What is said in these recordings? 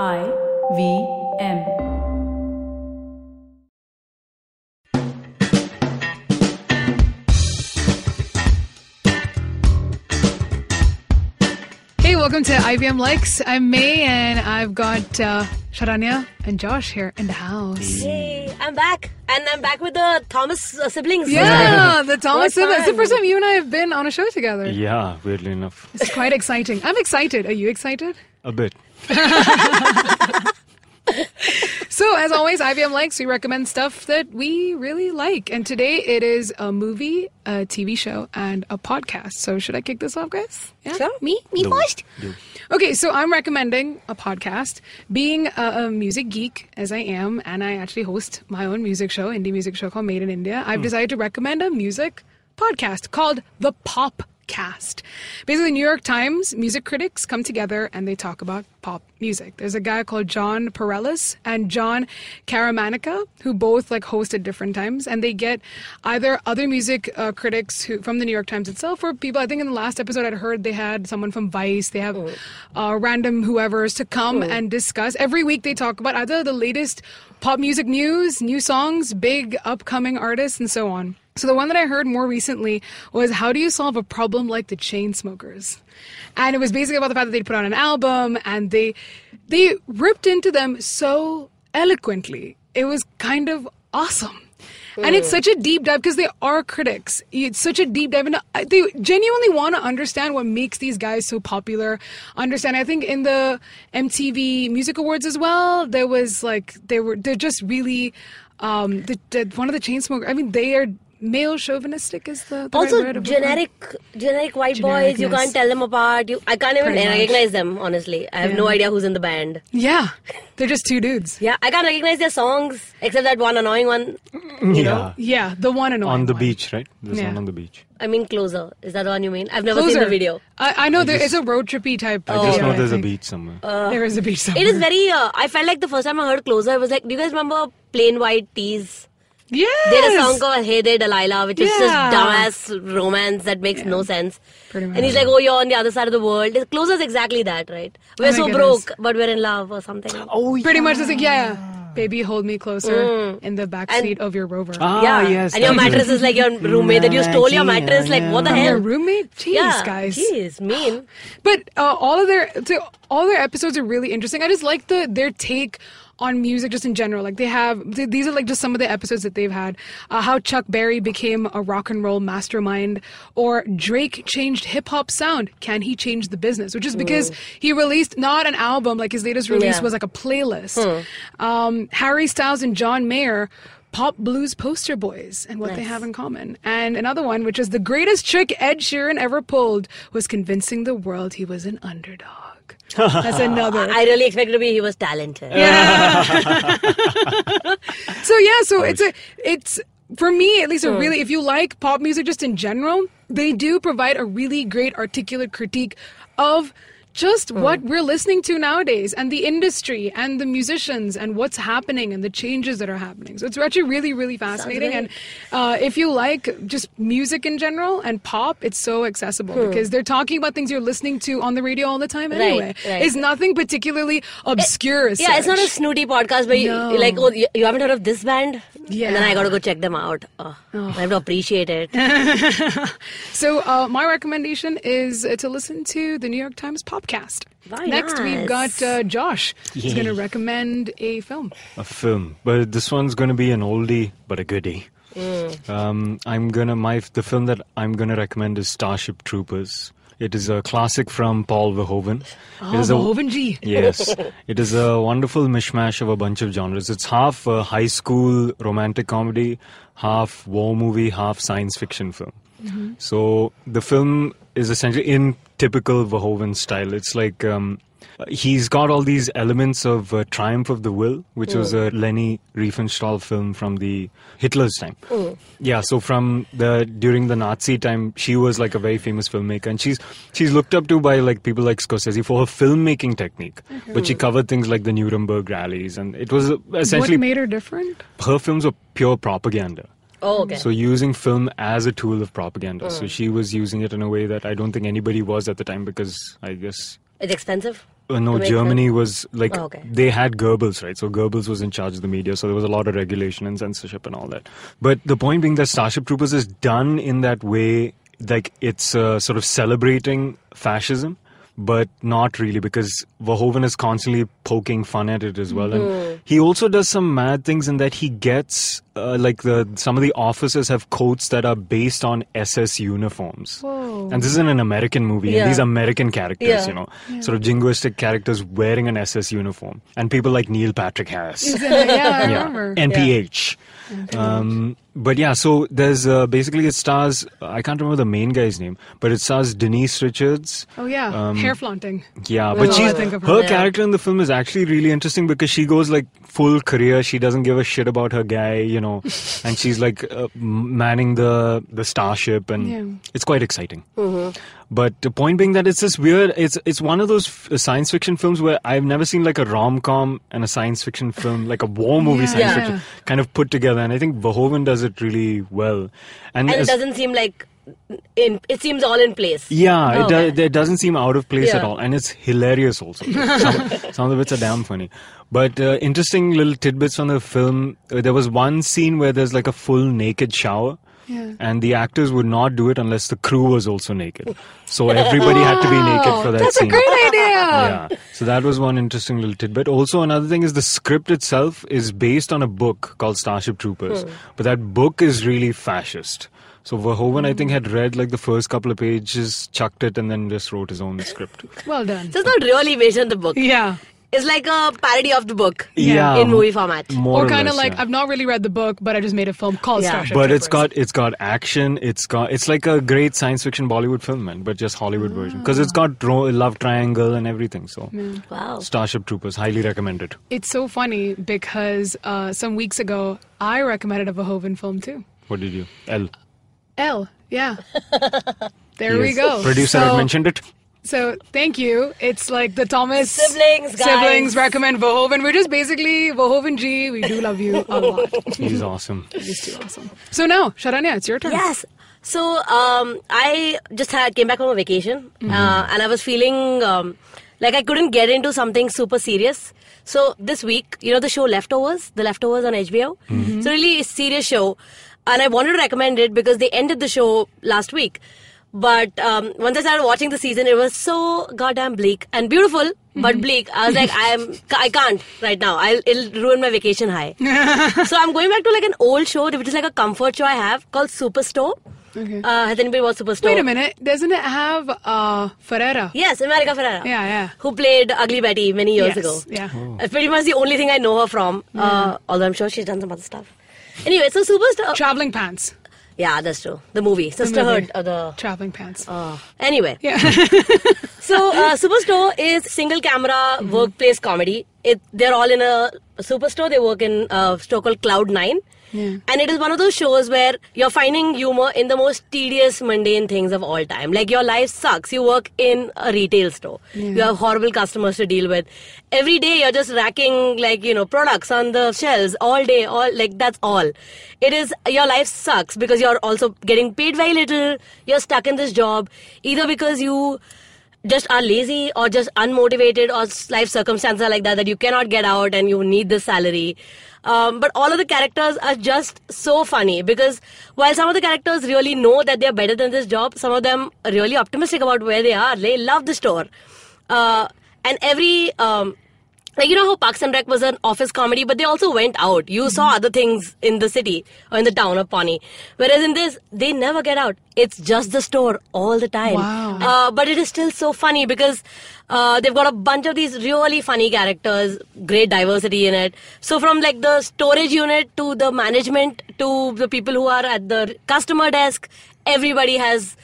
I V M. Hey, welcome to IVM Likes. I'm May, and I've got uh, Sharanya and Josh here in the house. Yay, I'm back. And I'm back with the Thomas uh, siblings. Yeah, the Thomas siblings. It's the first time you and I have been on a show together. Yeah, weirdly enough. It's quite exciting. I'm excited. Are you excited? A bit. So, as always, IVM Likes, we recommend stuff that we really like. And today it is a movie, a TV show, and a podcast. So, should I kick this off, guys? Yeah? Sure. Me? Me Do- first? do. Okay, so I'm recommending a podcast. Being a, a music geek as I am, and I actually host my own music show, indie music show called Made in India, I've hmm. decided to recommend a music podcast called The Pop Cast. Basically, New York Times music critics come together and they talk about pop music. There's a guy called Jon Pareles and Jon Caramanica who both like host at different times, and they get either other music uh, critics who from the New York Times itself or people. I think in the last episode I'd heard they had someone from Vice. They have uh, random whoever's to come and discuss. Every week they talk about either the latest pop music news, new songs, big upcoming artists, and so on. So the one that I heard more recently was how do you solve a problem like the Chainsmokers? And it was basically about the fact that they put out an album and they they ripped into them so eloquently. It was kind of awesome. And it's such a deep dive because they are critics. It's such a deep dive, and they genuinely want to understand what makes these guys so popular. Understand? I think in the MTV Music Awards as well, there was like they were they're just really um, the, the, one of the Chainsmokers. I mean, they are male chauvinistic is the, the right Also, word generic, generic white boys. You can't tell them apart. You, I can't even Pretty much. recognize them. Honestly, I have no idea who's in the band. Yeah, they're just two dudes. Yeah, I can't recognize their songs except that one annoying one. You yeah. know, Yeah, the one and On the one. beach, right? There's Yeah. one on the beach. I mean, closer. Is that the one you mean? I've never seen Closer. the video. I, I know there is just- a road trippy type. I just video, know there's a beach somewhere. there is a beach somewhere. It is very. Uh, I felt like the first time I heard closer, I was like, do you guys remember Plain White T's? Yes. They had a song called Hey There Delilah, which is Yeah. just dumbass romance that makes no sense. Pretty And he's like, oh, you're on the other side of the world. It closes exactly that, right? We're my so goodness. broke, but we're in love or something. oh, Pretty much it's like, yeah, yeah. Baby, hold me closer in the back Mm. And- seat of your rover. Ah, yeah. yes. and your mattress is like your roommate that you stole your Yeah, mattress. Like, what the From hell? your roommate? Jeez, yeah, guys. Jeez, mean. But uh, all of their so all their episodes are really interesting. I just like the their take on music just in general. Like they have th- these are like just some of the episodes that they've had. Uh, how Chuck Berry became a rock and roll mastermind, or Drake changed hip hop sound. Can he change the business? Which is because he released not an album. Like his latest release Yeah. was like a playlist. Um, Harry Styles and John Mayer. Pop blues poster boys and what they have in common. And another one, which is the greatest trick Ed Sheeran ever pulled, was convincing the world he was an underdog. That's another. I really expected to be he was talented. Yeah. so yeah, so it's a it's for me at least a really if you like pop music just in general, they do provide a really great articulate critique of just what we're listening to nowadays and the industry and the musicians and what's happening and the changes that are happening. So it's actually really, really fascinating. And uh, if you like just music in general and pop, it's so accessible because they're talking about things you're listening to on the radio all the time anyway. right. It's nothing particularly obscure. as Yeah, it's not a snooty podcast where you, No. you're like, oh, you, you haven't heard of this band? Yeah. And then I got to go check them out. Oh, I have to appreciate it. So uh, my recommendation is uh, to listen to the New York Times podcast. Very Next, we've got uh, Josh. He's going to recommend a film. A film, but this one's going to be an oldie but a goodie. Mm. Um, I'm gonna my the film that I'm gonna recommend is Starship Troopers. It is a classic from Paul Verhoeven. Oh, it is a, Verhoeven G. Yes, it is a wonderful mishmash of a bunch of genres. It's half a high school romantic comedy, half war movie, half science fiction film. So the film is essentially in typical Verhoeven style. It's like um, he's got all these elements of uh, Triumph of the Will, which was mm. a Leni Riefenstahl film from the Hitler's time. Mm. Yeah, so from the during the Nazi time, she was like a very famous filmmaker, and she's she's looked up to by like people like Scorsese for her filmmaking technique. Mm-hmm. But she covered things like the Nuremberg rallies, and it was essentially What made her different? her films were pure propaganda. Oh, okay. So using film as a tool of propaganda. So mm. she was using it in a way that I don't think anybody was at the time because I guess it's expensive. Uh, no? Germany was like Oh, okay. they had Goebbels, right? So Goebbels was in charge of the media, so there was a lot of regulation and censorship and all that. But the point being that Starship Troopers is done in that way, like it's uh, sort of celebrating fascism, but not really because Verhoeven is constantly poking fun at it as well, Hmm. and he also does some mad things in that he gets uh, like the some of the officers have coats that are based on SS uniforms, Whoa. and this is in an American movie, Yeah. and these American characters, Yeah. you know, sort of jingoistic characters wearing an SS uniform, and people like Neil Patrick Harris. yeah, I Yeah, remember. NPH. Um, but yeah, so there's uh, basically it stars. I can't remember the main guy's name, but it stars Denise Richards. Oh yeah, Um, hair flaunting. Yeah, That's but she's think of her her. Yeah. character in the film is actually really interesting because she goes like full career. She doesn't give a shit about her guy, you know, and she's like uh, manning the the starship, and Yeah. it's quite exciting. But the point being that it's this weird. It's it's one of those f- science fiction films where I've never seen like a rom com and a science fiction film, like a war movie Yeah. science Yeah. fiction, kind of put together. And I think Verhoeven does it really well. And, And it doesn't seem like in. It seems all in place. yeah, Oh, it, do- okay. it doesn't seem out of place at all, and it's hilarious also. some, some of the bits are damn funny. But uh, interesting little tidbits on the film. Uh, there was one scene where there's like a full naked shower. Yeah. And the actors would not do it unless the crew was also naked. So everybody had to be oh, naked for that That's scene. a great idea. Yeah. So that was one interesting little tidbit. Also, another thing is the script itself is based on a book called Starship Troopers, hmm. but that book is really fascist. So Verhoeven, I think, had read like the first couple of pages, chucked it, and then just wrote his own script. Well done. So it's not really based on the book. Yeah. It's like a parody of the book. Yeah. In movie format. More or kind of like yeah. I've not really read the book, but I just made a film called Yeah. Starship. but it's got it's got action. It's got it's like a great science fiction Bollywood film, man, but just Hollywood version because it's got ro- love triangle and everything. So Wow. Starship Troopers, highly recommended. It's so funny because uh, some weeks ago I recommended a Verhoeven film too. What did you? L. L. Yeah. there we go. Producer so, had mentioned it. So thank you. It's like the Thomas Siblings, guys. siblings recommend Verhoeven. We're just basically Verhoeven G. We do love you a lot. He's awesome. He's too awesome. So now, Sharanya, it's your turn. Yes. So um, I just had came back from a vacation, uh, and I was feeling um, like I couldn't get into something super serious. So this week, you know, the show Leftovers, the Leftovers on HBO. It's a really serious show, and I wanted to recommend it because they ended the show last week. But um, once I started watching the season, it was so goddamn bleak and beautiful, but bleak. I was like, I'm, I can't right now. I'll, it'll ruin my vacation high. so I'm going back to like an old show, which is like a comfort show I have called Superstore. Okay. Uh, has anybody watched Superstore? Wait a minute. Doesn't it have uh, Ferrera? Yes, America Ferrera. Yeah, yeah. Who played Ugly Betty many years Yes, ago. Yeah. That's pretty much the only thing I know her from. Uh, although I'm sure she's done some other stuff. Anyway, so Superstore. Traveling pants. Yeah, that's true. The movie, Sisterhood. movie. Of the. Traveling pants. Uh, anyway, yeah. so uh, Superstore is single camera workplace comedy. It they're all in a, a superstore. They work in a store called Cloud Nine. Yeah. And it is one of those shows where you're finding humor in the most tedious, mundane things of all time. Like your life sucks. You work in a retail store. You have horrible customers to deal with. Every day you're just racking like, you know, products on the shelves all day, all like that's all. It is your life sucks because you're also getting paid very little. You're stuck in this job either because you just are lazy or just unmotivated or life circumstances are like that that you cannot get out and you need the salary. Um, but all of the characters are just so funny because while some of the characters really know that they're better than this job, some of them are really optimistic about where they are. They love the store. Uh, and every um, like you know how Parks and Rec was an office comedy, but they also went out. You saw other things in the city or in the town of Pawnee. Whereas in this, they never get out. It's just the store all the time. Wow. Uh, but it is still so funny because uh, they've got a bunch of these really funny characters, great diversity in it. So from like the storage unit to the management to the people who are at the customer desk, everybody has.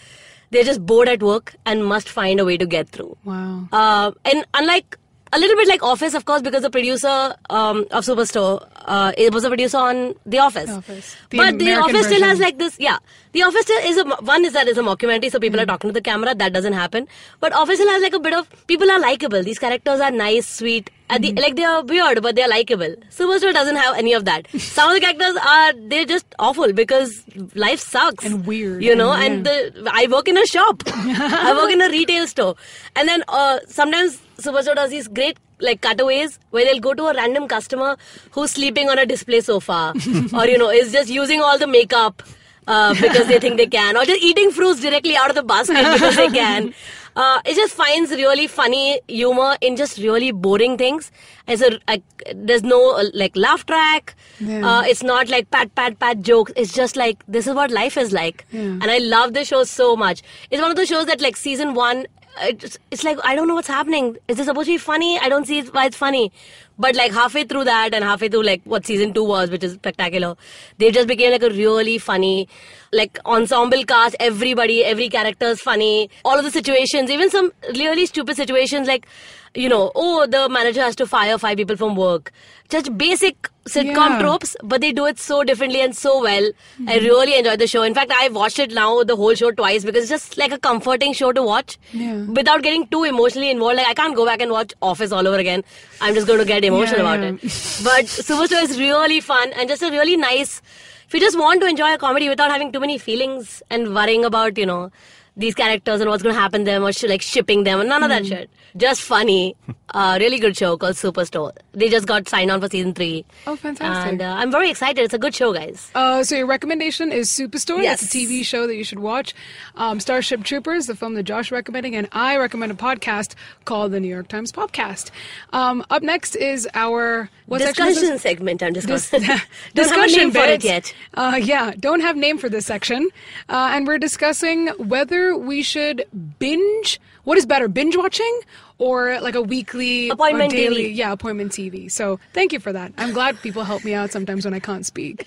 They're just bored at work and must find a way to get through. Wow. Uh, and unlike a little bit like Office, of course, because the producer um, of Superstore uh, it was a producer on The Office. The Office. The but The American Office still has like this. Yeah, The Office still is a one is that is a mockumentary, so people are talking to the camera. That doesn't happen. But Office still has like a bit of people are likable. These characters are nice, sweet. At the, like they are weird, but they're likable. Superstore doesn't have any of that. Some of the characters are they're just awful because life sucks And weird You know, and and the, I work in a shop. I work in a retail store, and then uh, sometimes Superstore does these great like cutaways where they'll go to a random customer who's sleeping on a display sofa or you know is just using all the makeup uh, because they think they can or just eating fruits directly out of the basket because they can. Uh, it just finds really funny humor in just really boring things. It's a, like, there's no like laugh track. Yeah. Uh, it's not like pat pat pat jokes. It's just like this is what life is like, Yeah. and I love this show so much. It's one of those shows that like season one, it's, it's like I don't know what's happening. Is this supposed to be funny? I don't see why it's funny. But like halfway through that and halfway through like what season two was, which is spectacular, they just became like a really funny, like ensemble cast. Everybody, every character is funny. All of the situations, even some really stupid situations like, you know, oh the manager has to fire five people from work. Just basic sitcom Yeah. tropes, but they do it so differently and so well. I mm-hmm. really enjoyed the show. In fact, I've watched it now, the whole show twice because it's just like a comforting show to watch Yeah. without getting too emotionally involved. Like I can't go back and watch Office all over again. I'm just going to get emotional Yeah, about it. But Superstore is really fun and just a really nice. If you just want to enjoy a comedy without having too many feelings and worrying about you know these characters and what's going to happen to them or sh- like shipping them and none of that Hmm. shit. Just funny. uh, really good show called Superstore. They just got signed on for season three. Oh, fantastic. And uh, I'm very excited. It's a good show, guys. Uh, so your recommendation is Superstore. Yes. It's a TV show that you should watch. Um, Starship Troopers, the film that Josh recommending, and I recommend a podcast called the New York Times Podcast. Um, up next is our what section is? Discussion segment. I'm just Dis- going don't have a discussion name for it yet. Uh, yeah, don't have name for this section, uh, and we're discussing whether we should binge. What is better, binge watching or like a weekly Appointment or daily? TV. Yeah, appointment TV. So thank you for that. I'm glad people help me out sometimes when I can't speak.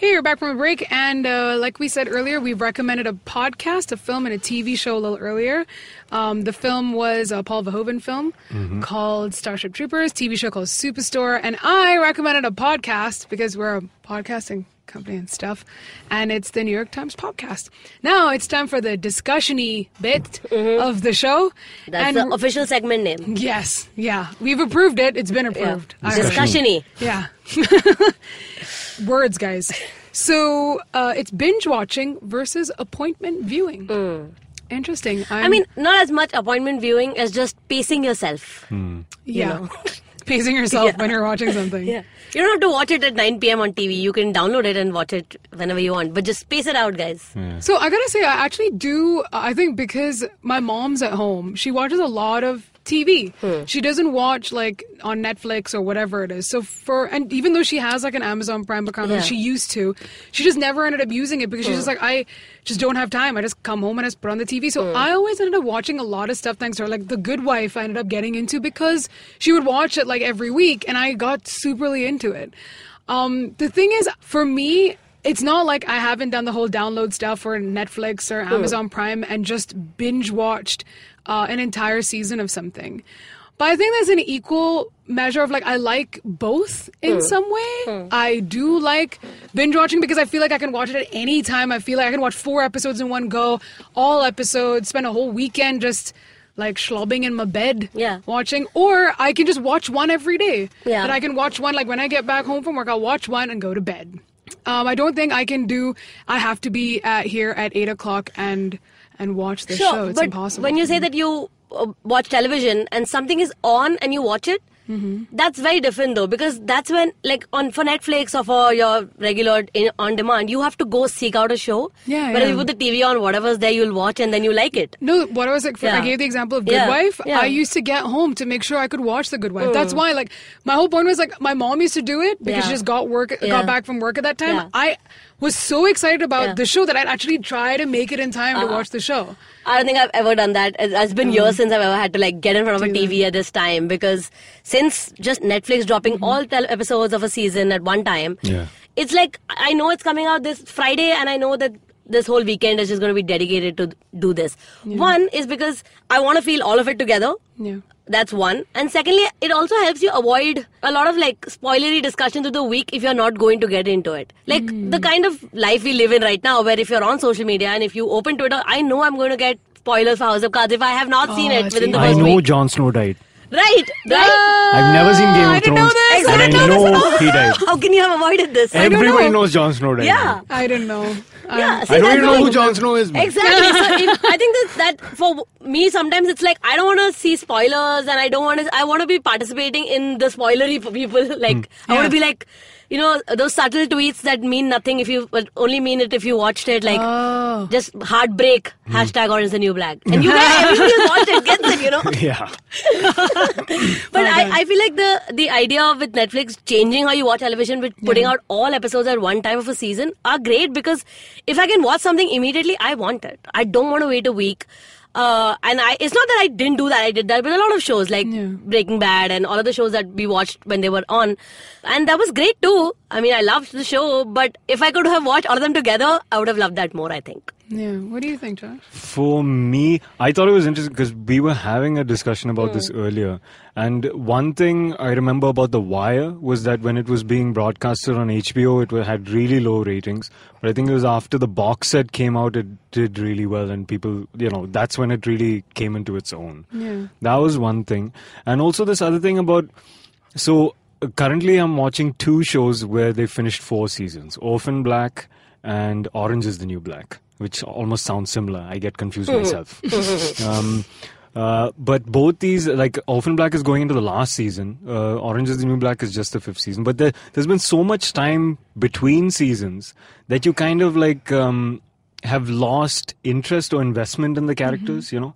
Hey, you're back from a break, and uh, like we said earlier, we've recommended a podcast, a film, and a TV show a little earlier. Um, the film was a Paul Verhoeven film called Starship Troopers, TV show called Superstore, and I recommended a podcast because we're a podcasting company and stuff, and it's the New York Times podcast. Now it's time for the discussion-y bit of the show. That's and the official segment name. yes, yeah, we've approved it. It's been approved. I already- Discussion-y. yeah. Words, guys. So uh, it's binge watching versus appointment viewing. Interesting. Hmm. I mean, not as much appointment viewing as just pacing yourself. yeah. know. Pacing yourself Yeah. when you're watching something. Yeah. You don't have to watch it at 9 p.m. on TV. You can download it and watch it whenever you want. But just space it out, guys. So I gotta say, I actually do. I think because my mom's at home, she watches a lot of TV. Hmm. She doesn't watch like on Netflix or whatever it is. So for and even though she has like an Amazon Prime account, Yeah. she used to, she just never ended up using it because she's hmm. just like I just don't have time. I just come home and I just put on the TV. So hmm. I always ended up watching a lot of stuff thanks to her. Like The Good Wife, I ended up getting into because she would watch it like every week, and I got superly into it. Um, the thing is, for me, it's not like I haven't done the whole download stuff for Netflix or Amazon Prime and just binge watched uh, an entire season of something. But I think there's an equal measure of like I like both in some way. I do like binge watching because I feel like I can watch it at any time. I feel like I can watch four episodes in one go, all episodes, spend a whole weekend just like schlobbing in my bed Yeah. watching or I can just watch one every day. Yeah. That I can watch one like when I get back home from work, I'll watch one and go to bed. Um, I don't think I can do. I have to be at here at eight o'clock and and watch the Sure, show. It's but impossible. when you say that you uh, watch television and something is on and you watch it, Mm-hmm. that's very different though because that's when like on for Netflix or for your regular in, on demand, you have to go seek out a show. Yeah, Whereas yeah. you put the TV on, whatever's there, you'll watch and then you like it. No, what I was like, for, I gave the example of Good Yeah, Wife. yeah. I used to get home to make sure I could watch The Good Wife. That's why, like, my whole point was like, my mom used to do it because she just got work, Yeah. got back from work at that time. Yeah. I was so excited about Yeah. the show that I'd actually try to make it in time to Uh-huh. watch the show. I don't think I've ever done that. It- It's been years since I've ever had to like get in front of a Mm. Do that. TV at this time because since just Netflix dropping Mm-hmm. all tel- episodes of a season at one time, Yeah. it's like I know it's coming out this Friday and I know that this whole weekend is just going to be dedicated to do this. One is because I want to feel all of it together. Yeah. That's one. And secondly, it also helps you avoid a lot of like spoilery discussions of the week if you're not going to get into it. Like Hmm. the kind of life we live in right now, where if you're on social media and if you open Twitter, I know I'm going to get spoilers for House of Cards if I have not seen Oh, it within the see. I know week. Jon Snow died. Right, right. I've never seen Game I of didn't know Thrones, this. and I I didn't know know he died. How can you have avoided this? don't Everybody know. knows Jon Snow died. Yeah. I don't know. Yeah, see, I don't even know who thing. Jon Snow is. man. Exactly. so if, I think that, that for me, sometimes it's like I don't want to see spoilers, and I don't want to. I want to be participating in the spoilery for people. Like I want to be like, you know, those subtle tweets that mean nothing if you but only mean it if you watched it. Like Oh. just heartbreak hmm. hashtag Orange is the New Black, and you guys everybody who's watched it gets it. You know. Yeah. But oh, I, I feel like the the idea of with Netflix changing how you watch television with putting out all episodes at one time of a season are great because if I can watch something immediately, I want it. I don't want to wait a week. Uh, and I, it's not that I didn't do that. I did that with a lot of shows like Yeah. Breaking Bad and all of the shows that we watched when they were on, and that was great too. I mean, I loved the show, but if I could have watched all of them together, I would have loved that more. I think. Yeah. What do you think, Josh? For me, I thought it was interesting because we were having a discussion about this hmm. earlier. And one thing I remember about The Wire was that when it was being broadcasted on HBO, it had really low ratings. But I think it was after the box set came out, it did really well. And people, you know, that's when it really came into its own. Yeah. That was one thing. And also, this other thing about. So, currently, I'm watching two shows where they finished four seasons Orphan Black and Orange is the New Black, which almost sounds similar. I get confused myself. um, uh, but both these, like Orphan Black is going into the last season, uh, Orange is the New Black is just the fifth season. But there, there's been so much time between seasons that you kind of like um, have lost interest or investment in the characters, you know?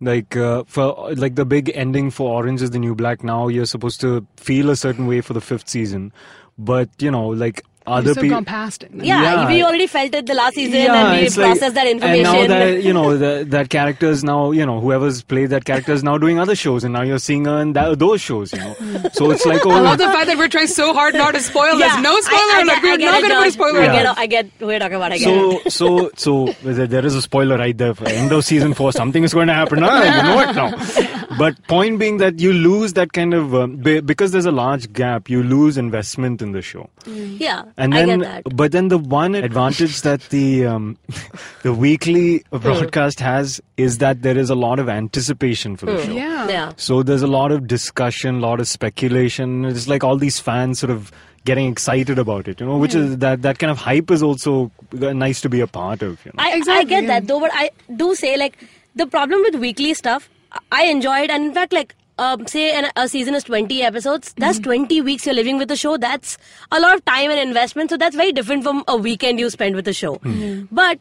like uh, for like the big ending for orange is the new black now you're supposed to feel a certain way for the fifth season but you know like other You've still people gone past it. Yeah, Yeah. we already felt it the last season, yeah, and we it's like- processed that information. And now that you know that that character is now you know whoever's played that character is now doing other shows, and now you're seeing her in that, those shows. You know, so it's like oh, I love the fact that we're trying so hard not to spoil this. No spoiler. I, I like, we're not going to put a Josh. spoiler. I in. get, I get who you're talking about. I get it. so so so there there is a spoiler right there. For end of season four, something is going to happen. Ah, you know it now. But point being that you lose that kind of um, be- because there's a large gap, you lose investment in the show. Yeah, And I then, get that. but then the one advantage that the um, the weekly broadcast has is that there is a lot of anticipation for the show. Yeah. Yeah. So there's a lot of discussion, a lot of speculation. It's like all these fans sort of getting excited about it, you know, which is that that kind of hype is also uh, nice to be a part of. You know? I, I get yeah. that though, but I do say like the problem with weekly stuff. I enjoy it, and in fact, like um, say an, a season is twenty episodes. That's Mm-hmm. twenty weeks you're living with the show. That's a lot of time and investment. So that's very different from a weekend you spend with the show. Mm-hmm. But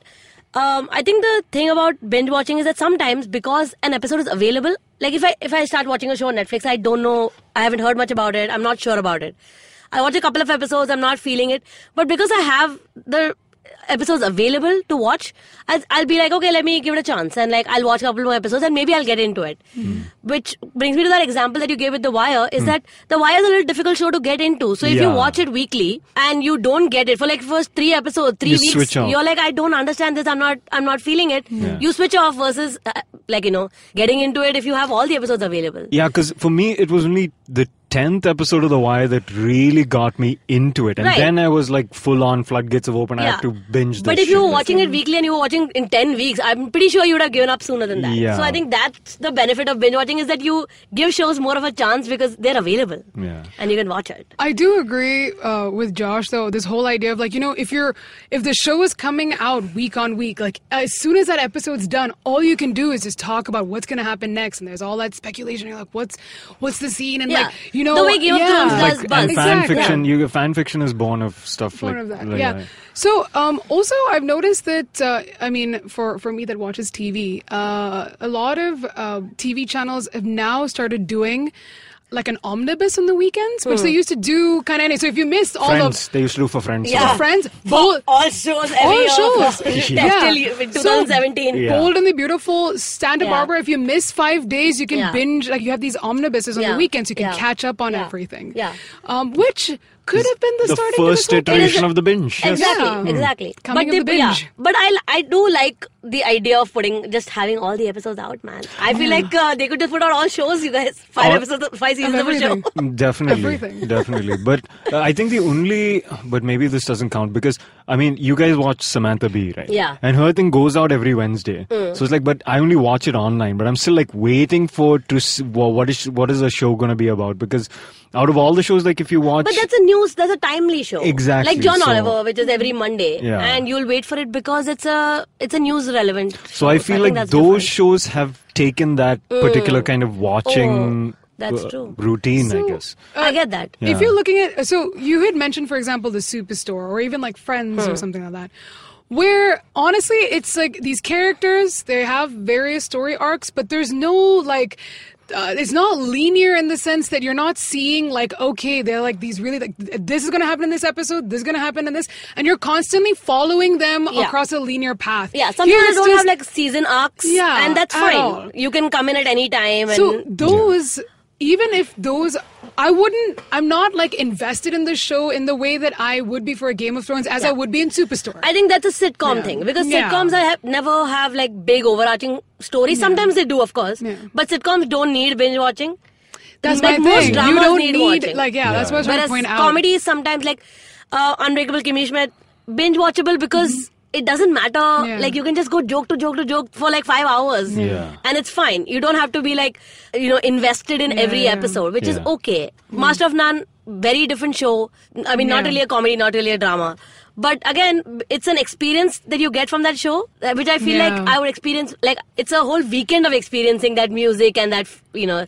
um, I think the thing about binge watching is that sometimes because an episode is available, like if I if I start watching a show on Netflix, I don't know, I haven't heard much about it. I'm not sure about it. I watch a couple of episodes, I'm not feeling it, but because I have the episodes available to watch, I'll, I'll be like, okay, let me give it a chance, and like I'll watch a couple more episodes, and maybe I'll get into it. Which brings me to that example that you gave with The Wire. Is that The Wire is a little difficult show to get into. So if you watch it weekly and you don't get it for like first three episodes, three You weeks, you're like, I don't understand this. I'm not, I'm not feeling it. You switch off versus uh, like you know getting into it if you have all the episodes available. Yeah, because for me, it was only the 10th episode of The Wire that really got me into it. And Right. then I was like full on floodgates of open. I have to binge this. But if you shit. were watching it weekly and you were watching in 10 weeks, I'm pretty sure you would have given up sooner than that. Yeah. So I think that's the benefit of binge watching is that you give shows more of a chance because they're available. Yeah. And you can watch it. I do agree uh, with Josh though. This whole idea of like you know if you're if the show is coming out week on week, like as soon as that episode's done, all you can do is just talk about what's gonna happen next, and there's all that speculation. You're like, what's what's the scene and Yeah. like you know The way Game of yeah. Thrones like, does and buzz. fan Exactly. fiction, you fan fiction is born of stuff One like, of that. like yeah. So, um, also, I've noticed that, uh, I mean, for, for me that watches TV, uh, a lot of uh, TV channels have now started doing like an omnibus on the weekends, which they used to do kind of. So if you missed all Friends, of they used to do for Friends. Yeah. the Friends, bold, all shows every all year. shows, for- yeah. till you- in So, 2017. Yeah. Bold and the Beautiful, Santa Yeah. Barbara. If you miss five days, you can Yeah. binge. Like you have these omnibuses on Yeah. the weekends, you can Yeah. catch up on Yeah. everything. Yeah. Um, which could have been the, the starting first episode. iteration of the binge. Yes. Exactly, Yeah. exactly. Coming but of the they- binge. Yeah, but I I do like the idea of putting just having all the episodes out, man. I feel like uh, they could just put out all shows, you guys. Five All- episodes, five seasons of, a show. Definitely, Everything. definitely. But uh, I think the only, but maybe this doesn't count because I mean, you guys watch Samantha Bee, right? Yeah. And her thing goes out every Wednesday, so it's like, but I only watch it online. But I'm still like waiting for to s- wha- what is what is the show gonna be about? Because out of all the shows, like if you watch, But that's a news. That's a timely show. Exactly, Like John so- Oliver, which is every Monday, Yeah. and you'll wait for it because it's a it's a news relevant. so I feel think like that's those different. shows have taken that particular kind of watching Oh, that's uh, true. routine, I So- guess. I get that. Yeah. If you're looking at, so you had mentioned, for example, the Superstore or even like Friends Hmm. or something like that, where honestly, it's like these characters, they have various story arcs, but there's no like, uh, it's not linear in the sense that you're not seeing like okay they're like these really like this is going to happen in this episode this is going to happen in this and you're constantly following them Yeah. across a linear path Yeah, sometimes Here they don't just- have like season arcs. Yeah, and that's fine. all. You can come in at any time. And So those, even if those, I wouldn't. I'm not like invested in the show in the way that I would be for a Game of Thrones, as I would be in Superstore. I think that's a sitcom Yeah. thing because Yeah. sitcoms I have never have like big overarching stories. Sometimes they do, of course, Yeah. but sitcoms don't need binge watching. that's like my most thing. dramas You don't need need, like yeah, that's what I was trying to point out. comedy is sometimes like uh, Unbreakable Kimmy Schmidt, binge watchable because it doesn't matter. Yeah. Like you can just go joke to joke to joke for like five hours, Yeah. and it's fine. You don't have to be like you know invested in every yeah. episode, which is Yeah. okay. Master of None, very different show. I mean, not really a comedy, not really a drama. But again, it's an experience that you get from that show, uh, which I feel Yeah. like I would experience. Like it's a whole weekend of experiencing that music and that you know.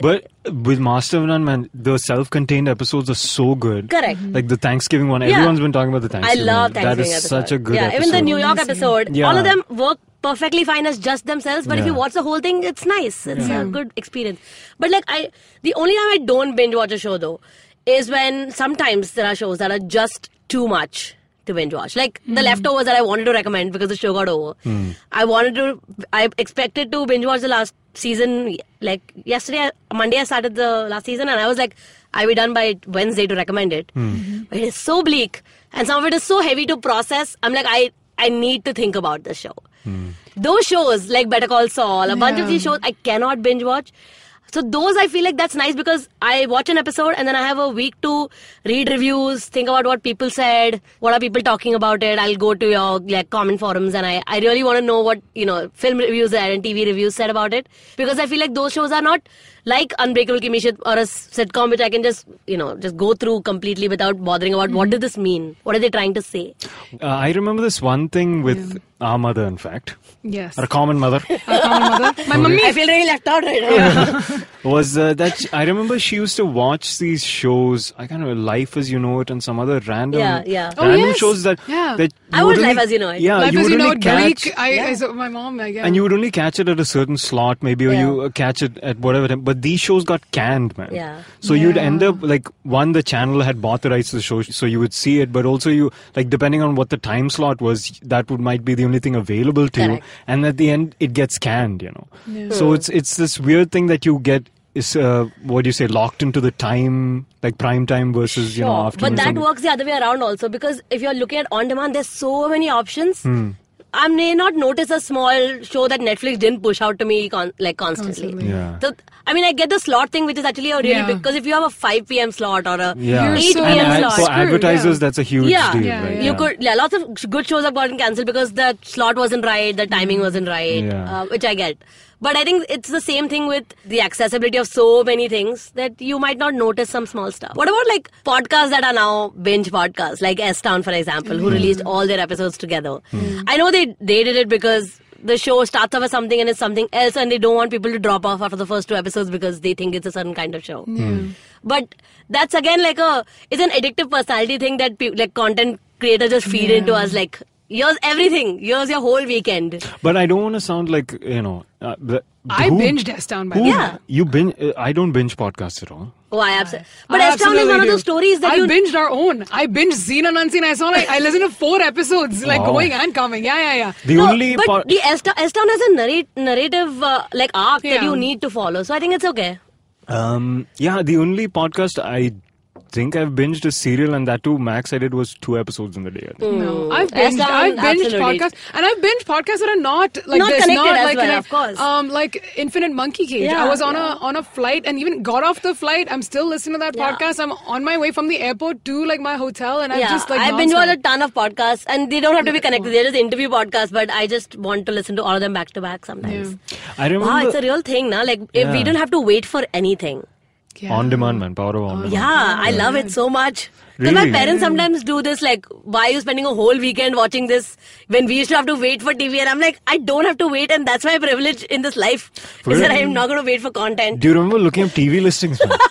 But with Master of None, man, the self-contained episodes are so good. Correct. Like the Thanksgiving one, Yeah. everyone's been talking about the Thanksgiving. I love one. Thanksgiving That is episode. such a good yeah, episode. even the New York episode, Yeah. all of them work perfectly fine as just themselves. But if you watch the whole thing, it's nice. It's Yeah. a good experience. But like I, the only time I don't binge watch a show though is when sometimes there are shows that are just too much to binge watch. Like the hmm. leftovers that I wanted to recommend because the show got over. Hmm. I wanted to, I expected to binge watch the last season. Like yesterday, uh, Monday, I started the last season, and I was like, I'll be done by Wednesday to recommend it. Hmm. But it is so bleak, and some of it is so heavy to process. I'm like, I, I need to think about this show. Those shows like Better Call Saul, a bunch of these shows I cannot binge watch. So those I feel like that's nice because I watch an episode and then I have a week to read reviews, think about what people said, what are people talking about it. I'll go to your like comment forums and I, I really want to know what you know film reviews and TV reviews said about it because I feel like those shows are not like Unbreakable Kimmy Schmidt or a sitcom which I can just you know just go through completely without bothering about what did this mean, what are they trying to say. Uh, I remember this one thing with our mother, in fact, yes, our common mother, Our common mother. my mummy. I feel really left out right now. was uh, that sh- I remember she used to watch these shows. I kind of remember Life as You Know It and some other random, Yeah, yeah. Oh, random yes. shows that Yeah. that I would Life as You Know It. Yeah, Life you as would you know, only it, catch, Greek. I, I saw my mom. I yeah. and you would only catch it at a certain slot, maybe, or Yeah. you uh, catch it at whatever time. But these shows got canned, man. Yeah. So you'd end up like one, the channel had bought the rights to the show, so you would see it. But also, you like depending on what the time slot was, that would might be the only thing available to you. And at the end, it gets canned. You know. Yeah. So it's it's this weird thing that you get. Is uh, what do you say locked into the time like prime time versus you know Sure. afternoon But that works the other way around also because if you're looking at on demand, there's so many options. Hmm. I may not notice a small show that Netflix didn't push out to me con- like constantly. Constantly. Yeah. So I mean, I get the slot thing, which is actually a really Yeah. big because if you have a 5 p.m. slot or a Yeah, 8 so p.m. ad- slot, for screwed, advertisers, yeah. that's a huge yeah, deal. Yeah, right? yeah. you could yeah, lots of good shows have gotten cancelled because the slot wasn't right, the timing wasn't right, Yeah. uh, which I get. But I think it's the same thing with the accessibility of so many things that you might not notice some small stuff. What about like podcasts that are now binge podcasts, like S Town, for example, who hmm. released all their episodes together? Hmm. I know they they did it because the show starts off as something and it's something else, and they don't want people to drop off after the first two episodes because they think it's a certain kind of show. Hmm. But that's again like a it's an addictive personality thing that pe- like content creators just feed into us like here's everything here's your whole weekend But I don't want to sound like you know. Uh, the, I who- binged S Town by who- Yeah. You binge? Uh, I don't binge podcasts at all. oh I absolutely but I S Town is absolutely one of those stories that I you binged our own. I binged Seen and Unseen. I saw like I listened to four episodes, like Wow. going and coming. Yeah, yeah, yeah. The no, only but pod- the S Town S Town has a narrate, narrative uh, like arc that you need to follow so I think it's okay Um, yeah, the only podcast I think I've binged a serial, and that too, max I did was two episodes in the day. I think. No, I've binged. done, I've binged podcasts, and I've binged podcasts that are not like Not this, connected not as like well, connect- of course. Um, like Infinite Monkey Cage. Yeah, I was on yeah. a on a flight, and even got off the flight. I'm still listening to that Yeah. podcast. I'm on my way from the airport to like my hotel, and I've yeah, just like I've been nonstop. on a ton of podcasts, and they don't have to be connected. They're just interview podcasts, but I just want to listen to all of them back to back sometimes. I remember Wow, it's a real thing now. Like if we don't have to wait for anything. Yeah. on demand, man. Power of on oh, demand. Yeah, I love it so much. Because my parents sometimes do this, like, why are you spending a whole weekend watching this when we used to have to wait for TV? And I'm like, I don't have to wait, and that's my privilege in this life. Is that I'm not going to wait for content. Do you remember looking up TV listings? Man?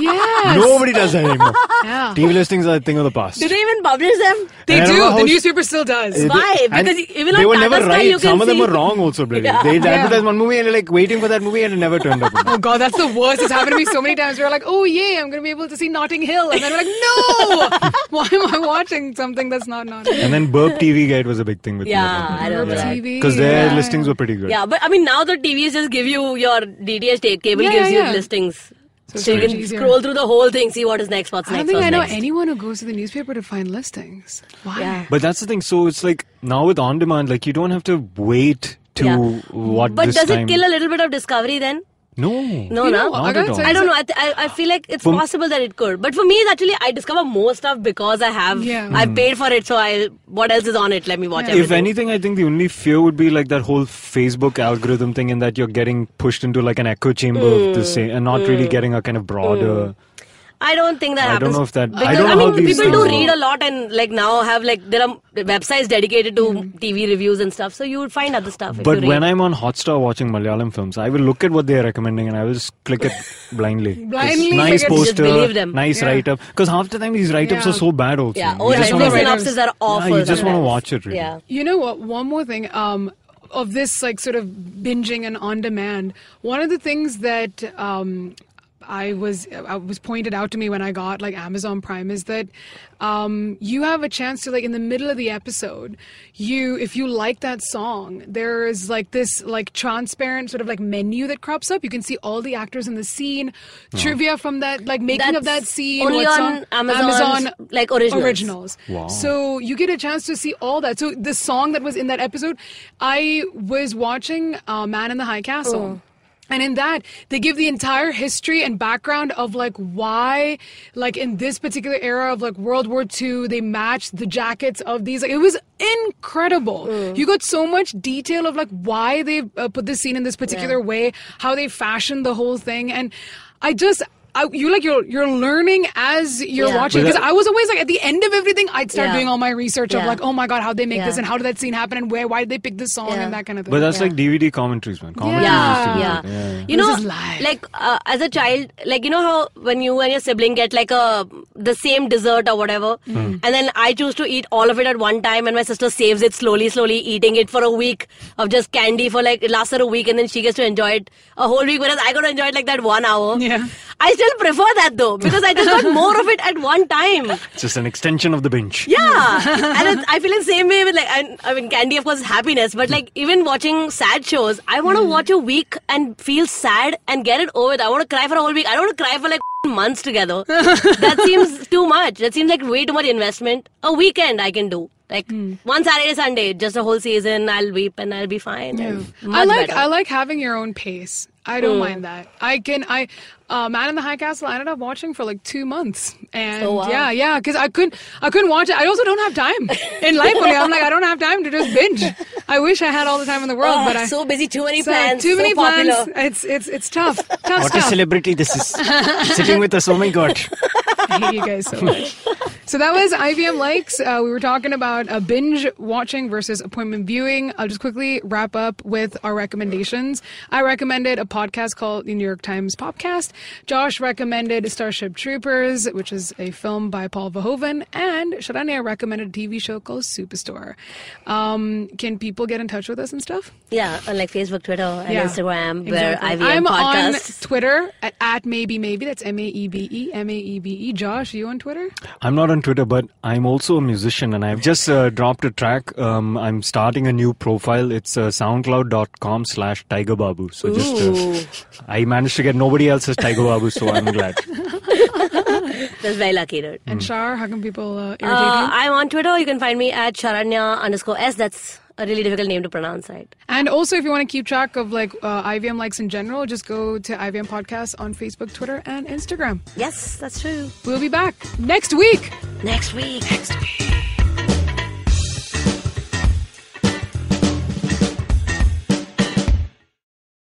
Yes. Nobody does that anymore. Yeah. TV listings are a thing of the past. Do they even publish them? They And do. The newspaper still does. Why? they- and Because even they on were Tata never Sky, right. you can Some of them see- were wrong also, bloody. Yeah. They Yeah. advertised one movie and you're like waiting for that movie and it never turned up. Oh god, that's the worst. It's happened to me so many times. We're like, oh yay, I'm gonna be able to see Notting Hill, and then we're like, no, why am I watching something that's not Notting Hill? And then Burp TV Guide was a big thing with Yeah, I remember that. TV. Because their yeah. listings were pretty good. Yeah, but I mean, now the TVs just give you your DTH. Cable Yeah, gives yeah, you yeah. listings. So So, you can easier. scroll through the whole thing, see what is next, what's I don't next, think I know next. anyone who goes to the newspaper to find listings. Why? Yeah. But that's the thing. So it's like now with on demand, like you don't have to wait to Yeah. what But this does time. it kill a little bit of discovery then? No. No, You no. know, I Not gotta at all. tell I don't know. I, th- I, I feel like it's For- possible that it could, but for me, it's actually I discover more stuff because I have. Yeah. I mm. paid for it, so I. What else is on it? Let me watch Yeah. everything. If anything, I think the only fear would be like that whole Facebook algorithm thing, in that you're getting pushed into like an echo chamber of Hmm. the mm. same, and not really mm. getting a kind of broader. I don't think that happens. I don't know if that- I Because, don't know mean, how these people do read work. a lot and like now have like there are websites dedicated to TV reviews and stuff, so you would find other stuff. But when. I'm on Hotstar watching Malayalam films, I will look at what they're recommending and I will just click it blindly. Blindly It's nice click. Just poster, believe them. nice Yeah. write up. Because half the time these write ups Yeah. are so bad also. yeah, You or just Netflix wanna- synopses are awful. Yeah, you just wanna watch it, really. Yeah. You know what? One more thing. Um, of this like sort of binging and on demand. One of the things that um, I was I was pointed out to me when I got like Amazon Prime is that um, you have a chance to like in the middle of the episode, you if you like that song, there is like this like transparent sort of like menu that crops up. You can see all the actors in the scene, trivia from that like making of that scene. only what on Amazon, Amazon's, like, originals. originals. Wow. So you get a chance to see all that. So the song that was in that episode, I was watching uh, Man in the High Castle. Oh. And in that, they give the entire history and background of like why, like in this particular era of like World War II, they matched the jackets of these. Like, it was incredible. Mm. You got so much detail of like why they uh, put this scene in this particular Yeah. way, how they fashioned the whole thing, and I just. I, you like you're you're learning as you're Yeah. watching because I was always like at the end of everything I'd start Yeah. doing all my research of like oh my god how they make Yeah. this and how did that scene happen and where why did they pick this song Yeah. and that kind of thing. But that's Yeah. like DVD commentaries, man. Commentaries Yeah. used to be yeah. good. yeah. You know, like uh, as a child, like you know how when you and your sibling get like a the same dessert or whatever, Mm-hmm. and then I choose to eat all of it at one time, and my sister saves it slowly, slowly, eating it for a week of just candy for like it lasts her a week, and then she gets to enjoy it a whole week, whereas I got to enjoy it like that one hour. Yeah. I still prefer that though because I just got more of it at one time. It's just an extension of the binge. Yeah, and it's, I feel the same way with like I, I mean, candy of course is happiness, but like even watching sad shows, I want to hmm. watch a week and feel sad and get it over with. I want to cry for a whole week. I don't want to cry for like months together. that seems too much. That seems like way too much investment. A weekend I can do. Like hmm. one Saturday, Sunday, just a whole season. I'll weep and I'll be fine. and I like better. I like having your own pace. I don't mind that. I can I uh, Man in the High Castle I ended up watching for like two months and Oh, wow. yeah yeah because I couldn't I couldn't watch it. I also don't have time in life. Only I'm like I don't have time to just binge. I wish I had all the time in the world, Oh, but I'm so busy, too many so plans, too so many popular. plans. It's it's it's tough. Tough What a celebrity this is. Sitting with us, oh my god. I hate you guys so much. So that was IVM likes. Uh, we were talking about uh, binge watching versus appointment viewing. I'll just quickly wrap up with our recommendations. I recommended a podcast called the New York Times Popcast. Josh recommended Starship Troopers, which is a film by Paul Verhoeven, and Sharanya recommended a TV show called Superstore. Um, can people get in touch with us and stuff? Yeah, on like Facebook, Twitter, and Yeah, Instagram, exactly. where IVM I'm on. Twitter at, at maybe maybe. That's M A E B E M A E B E. Josh, you on Twitter? I'm not on Twitter, but I'm also a musician and I've just uh, dropped a track. Um, I'm starting a new profile. It's uh, soundcloud.com slash Tiger Babu. So just, uh, I managed to get nobody else's as Tiger Babu, so I'm glad. That's very lucky, dude. And Shar, how can people uh, irritate Uh, you? I'm on Twitter. You can find me at Sharanya underscore S. That's a really difficult name to pronounce, right? And also, if you want to keep track of like uh, IVM likes in general, just go to IVM Podcast on Facebook, Twitter, and Instagram. Yes, that's true. We'll be back next week. Next week. Next week.